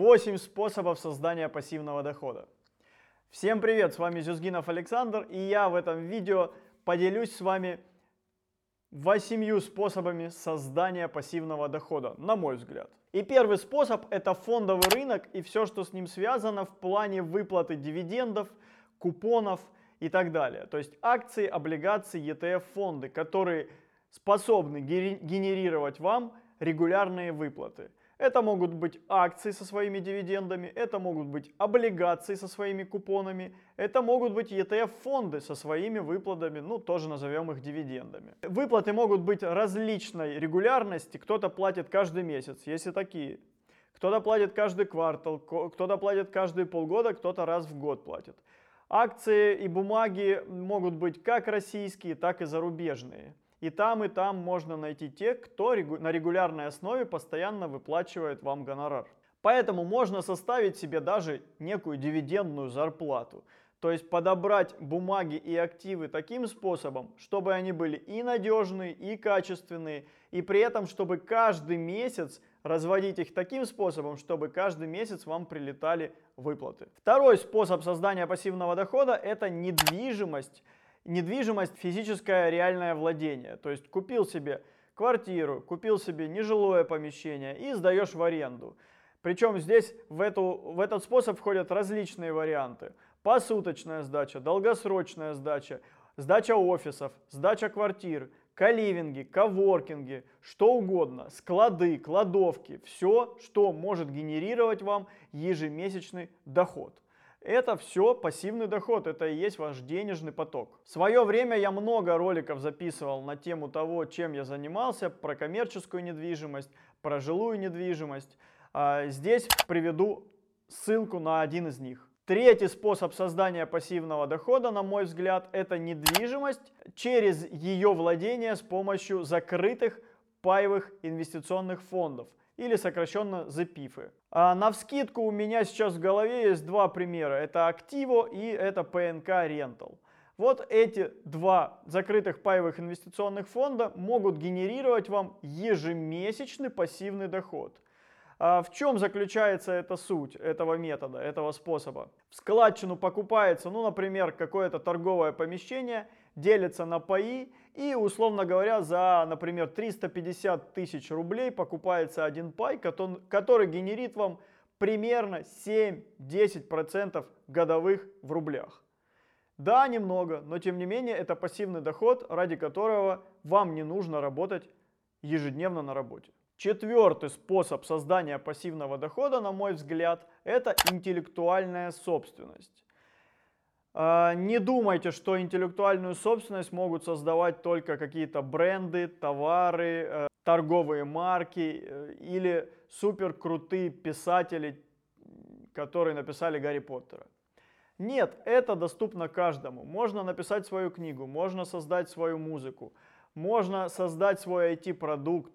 8 способов создания пассивного дохода. Всем привет, с вами Зюзгинов Александр, и я в этом видео поделюсь с вами восемью способами создания пассивного дохода, на мой взгляд. И первый способ это фондовый рынок и все, что с ним связано в плане выплаты дивидендов, купонов и так далее. То есть акции, облигации, ETF-фонды, которые способны генерировать вам регулярные выплаты. Это могут быть акции со своими дивидендами, это могут быть облигации со своими купонами, это могут быть ETF-фонды со своими выплатами, ну тоже назовем их дивидендами. Выплаты могут быть различной регулярности, кто-то платит каждый месяц, есть и такие. Кто-то платит каждый квартал, кто-то платит каждые полгода, кто-то раз в год платит. Акции и бумаги могут быть как российские, так и зарубежные. И там, и там можно найти тех, кто на регулярной основе постоянно выплачивает вам гонорар. Поэтому можно составить себе даже некую дивидендную зарплату. То есть подобрать бумаги и активы таким способом, чтобы они были и надежные, и качественные, и при этом, чтобы каждый месяц разводить их таким способом, чтобы каждый месяц вам прилетали выплаты. Второй способ создания пассивного дохода – это недвижимость недвижимость физическое реальное владение. То есть купил себе квартиру, купил себе нежилое помещение и сдаешь в аренду. Причем здесь в, эту, в этот способ входят различные варианты. Посуточная сдача, долгосрочная сдача, сдача офисов, сдача квартир, каливинги, коворкинги, что угодно, склады, кладовки, все, что может генерировать вам ежемесячный доход. Это все пассивный доход, это и есть ваш денежный поток. В свое время я много роликов записывал на тему того, чем я занимался, про коммерческую недвижимость, про жилую недвижимость. А, здесь приведу ссылку на один из них. Третий способ создания пассивного дохода, на мой взгляд, это недвижимость через ее владение с помощью закрытых паевых инвестиционных фондов или сокращенно ZPIF. А на вскидку у меня сейчас в голове есть два примера. Это Активо и это PNK Rental. Вот эти два закрытых паевых инвестиционных фонда могут генерировать вам ежемесячный пассивный доход. А в чем заключается эта суть этого метода, этого способа? В складчину покупается, ну, например, какое-то торговое помещение – делится на паи и, условно говоря, за, например, 350 тысяч рублей покупается один пай, который генерит вам примерно 7-10% годовых в рублях. Да, немного, но тем не менее это пассивный доход, ради которого вам не нужно работать ежедневно на работе. Четвертый способ создания пассивного дохода, на мой взгляд, это интеллектуальная собственность. А, не думайте, что интеллектуальную собственность могут создавать только какие-то бренды, товары, э, торговые марки э, или супер крутые писатели, которые написали Гарри Поттера. Нет, это доступно каждому. Можно написать свою книгу, можно создать свою музыку, можно создать свой IT-продукт,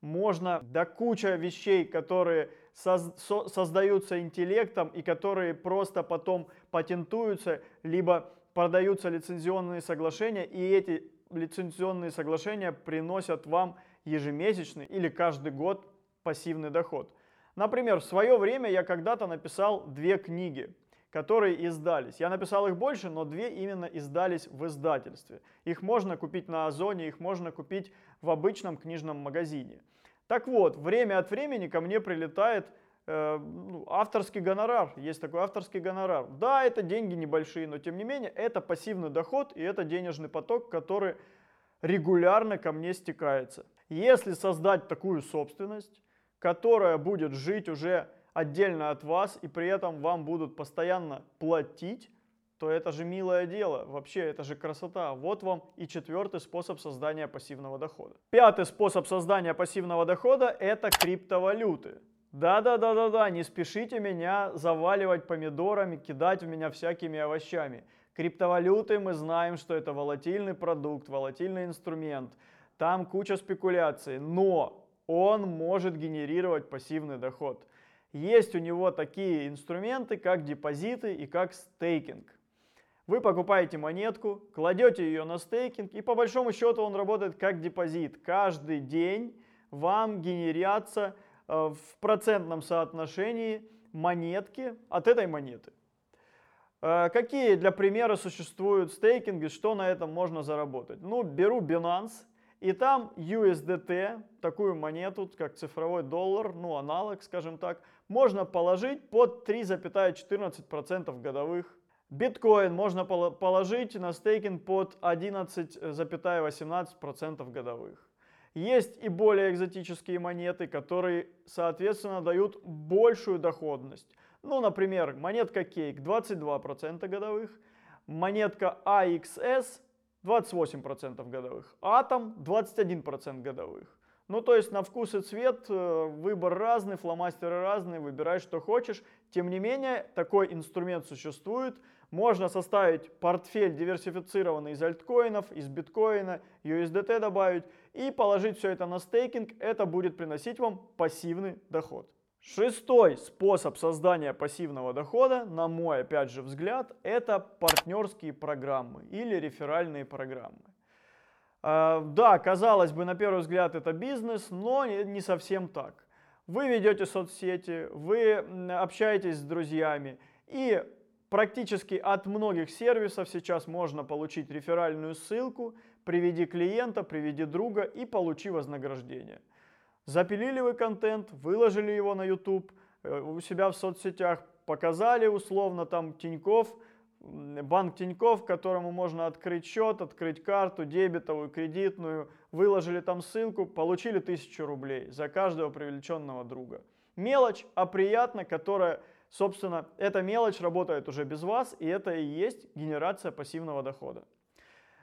можно до куча вещей, которые создаются интеллектом и которые просто потом патентуются, либо продаются лицензионные соглашения, и эти лицензионные соглашения приносят вам ежемесячный или каждый год пассивный доход. Например, в свое время я когда-то написал две книги, которые издались. Я написал их больше, но две именно издались в издательстве. Их можно купить на Озоне, их можно купить в обычном книжном магазине. Так вот, время от времени ко мне прилетает авторский гонорар. Есть такой авторский гонорар. Да, это деньги небольшие, но тем не менее это пассивный доход и это денежный поток, который регулярно ко мне стекается. Если создать такую собственность, которая будет жить уже отдельно от вас и при этом вам будут постоянно платить, то это же милое дело, вообще это же красота. Вот вам и четвертый способ создания пассивного дохода. Пятый способ создания пассивного дохода это криптовалюты. Да-да-да-да-да, не спешите меня заваливать помидорами, кидать в меня всякими овощами. Криптовалюты мы знаем, что это волатильный продукт, волатильный инструмент. Там куча спекуляций, но он может генерировать пассивный доход. Есть у него такие инструменты, как депозиты и как стейкинг. Вы покупаете монетку, кладете ее на стейкинг, и по большому счету он работает как депозит. Каждый день вам генерятся в процентном соотношении монетки от этой монеты. Э, какие для примера существуют стейкинги, что на этом можно заработать? Ну, беру Binance, и там USDT, такую монету, как цифровой доллар, ну аналог, скажем так, можно положить под 3,14% годовых. Биткоин можно положить на стейкинг под 11,18% годовых. Есть и более экзотические монеты, которые, соответственно, дают большую доходность. Ну, например, монетка Cake 22% годовых, монетка AXS 28% годовых, Атом 21% годовых. Ну, то есть на вкус и цвет э, выбор разный, фломастеры разные, выбирай, что хочешь. Тем не менее, такой инструмент существует. Можно составить портфель диверсифицированный из альткоинов, из биткоина, USDT добавить и положить все это на стейкинг. Это будет приносить вам пассивный доход. Шестой способ создания пассивного дохода, на мой опять же взгляд, это партнерские программы или реферальные программы. А, да, казалось бы, на первый взгляд это бизнес, но не совсем так. Вы ведете соцсети, вы общаетесь с друзьями, и практически от многих сервисов сейчас можно получить реферальную ссылку, приведи клиента, приведи друга и получи вознаграждение. Запилили вы контент, выложили его на YouTube, э, у себя в соцсетях, показали условно там Тиньков, банк Тиньков, которому можно открыть счет, открыть карту, дебетовую, кредитную, выложили там ссылку, получили 1000 рублей за каждого привлеченного друга. Мелочь, а приятно, которая, собственно, эта мелочь работает уже без вас, и это и есть генерация пассивного дохода.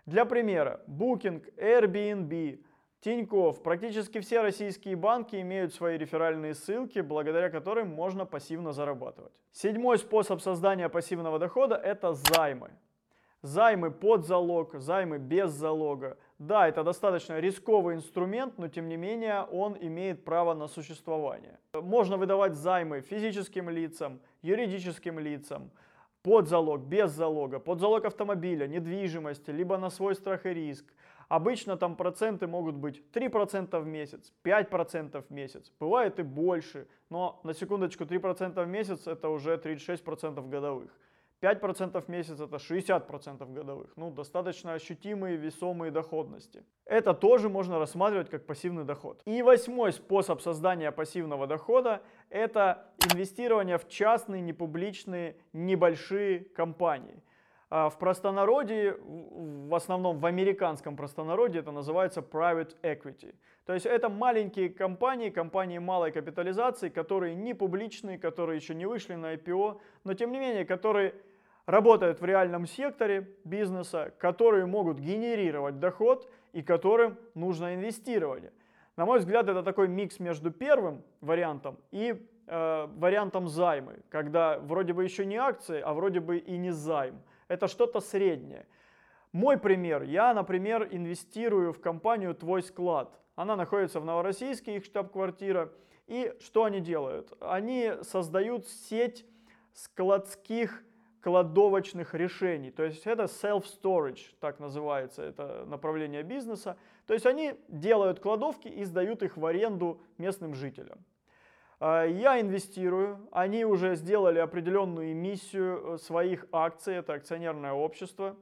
Для примера, Booking, Airbnb, Тиньков. Практически все российские банки имеют свои реферальные ссылки, благодаря которым можно пассивно зарабатывать. Седьмой способ создания пассивного дохода – это займы. Займы под залог, займы без залога. Да, это достаточно рисковый инструмент, но тем не менее он имеет право на существование. Можно выдавать займы физическим лицам, юридическим лицам, под залог, без залога, под залог автомобиля, недвижимости, либо на свой страх и риск – Обычно там проценты могут быть 3% в месяц, 5% в месяц, бывает и больше, но на секундочку 3% в месяц это уже 36% годовых. 5% в месяц это 60% годовых. Ну, достаточно ощутимые весомые доходности. Это тоже можно рассматривать как пассивный доход. И восьмой способ создания пассивного дохода это инвестирование в частные, непубличные, небольшие компании. А, в простонародье, в основном в американском простонародье это называется private equity. То есть это маленькие компании, компании малой капитализации, которые не публичные, которые еще не вышли на IPO, но тем не менее, которые работают в реальном секторе бизнеса, которые могут генерировать доход и которым нужно инвестирование. На мой взгляд, это такой микс между первым вариантом и э, вариантом займы, когда вроде бы еще не акции, а вроде бы и не займ это что-то среднее. Мой пример. Я, например, инвестирую в компанию «Твой склад». Она находится в Новороссийске, их штаб-квартира. И что они делают? Они создают сеть складских кладовочных решений. То есть это self-storage, так называется это направление бизнеса. То есть они делают кладовки и сдают их в аренду местным жителям. А, я инвестирую, они уже сделали определенную эмиссию э, своих акций, это акционерное общество.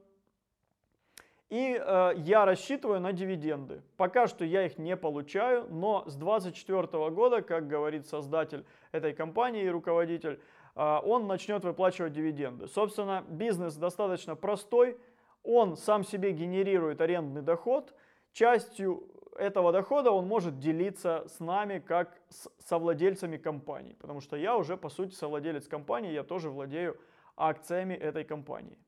И э, я рассчитываю на дивиденды. Пока что я их не получаю, но с 2024 года, как говорит создатель этой компании и руководитель, э, он начнет выплачивать дивиденды. Собственно, бизнес достаточно простой, он сам себе генерирует арендный доход, частью этого дохода он может делиться с нами как с совладельцами компании, потому что я уже по сути совладелец компании, я тоже владею акциями этой компании.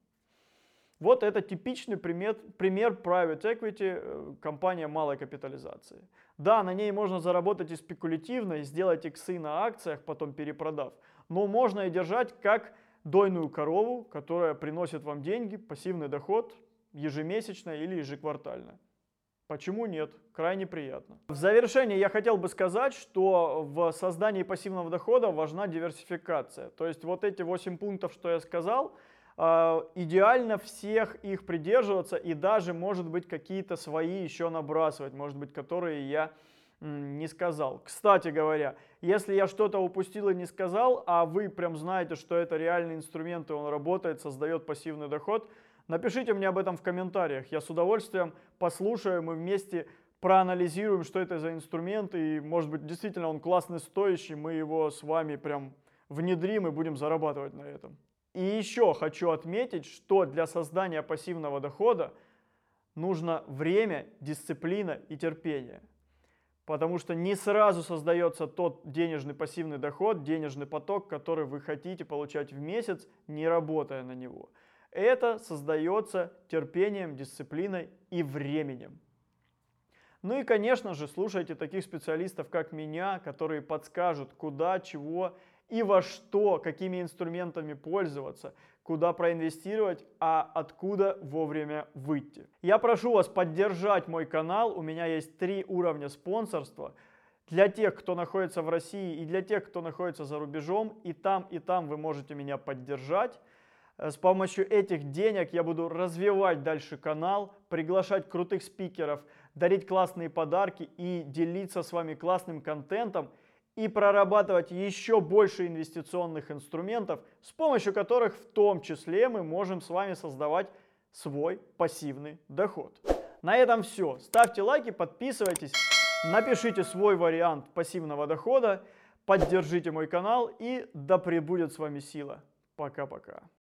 Вот это типичный пример, пример private equity, э, компания малой капитализации. Да, на ней можно заработать и спекулятивно, и сделать иксы на акциях, потом перепродав, но можно и держать как дойную корову, которая приносит вам деньги, пассивный доход ежемесячно или ежеквартально. Почему нет? Крайне приятно. В завершение я хотел бы сказать, что в создании пассивного дохода важна диверсификация. То есть вот эти 8 пунктов, что я сказал, а, идеально всех их придерживаться и даже, может быть, какие-то свои еще набрасывать, может быть, которые я не сказал. Кстати говоря, если я что-то упустил и не сказал, а вы прям знаете, что это реальный инструмент и он работает, создает пассивный доход, напишите мне об этом в комментариях. Я с удовольствием послушаю, мы вместе проанализируем, что это за инструмент, и может быть действительно он классный, стоящий, мы его с вами прям внедрим и будем зарабатывать на этом. И еще хочу отметить, что для создания пассивного дохода нужно время, дисциплина и терпение. Потому что не сразу создается тот денежный пассивный доход, денежный поток, который вы хотите получать в месяц, не работая на него. Это создается терпением, дисциплиной и временем. Ну и, конечно же, слушайте таких специалистов, как меня, которые подскажут, куда, чего и во что, какими инструментами пользоваться, куда проинвестировать, а откуда вовремя выйти. Я прошу вас поддержать мой канал, у меня есть три уровня спонсорства. Для тех, кто находится в России и для тех, кто находится за рубежом, и там, и там вы можете меня поддержать. С помощью этих денег я буду развивать дальше канал, приглашать крутых спикеров, дарить классные подарки и делиться с вами классным контентом и прорабатывать еще больше инвестиционных инструментов, с помощью которых в том числе мы можем с вами создавать свой пассивный доход. На этом все. Ставьте лайки, подписывайтесь, напишите свой вариант пассивного дохода, поддержите мой канал и да пребудет с вами сила. Пока-пока.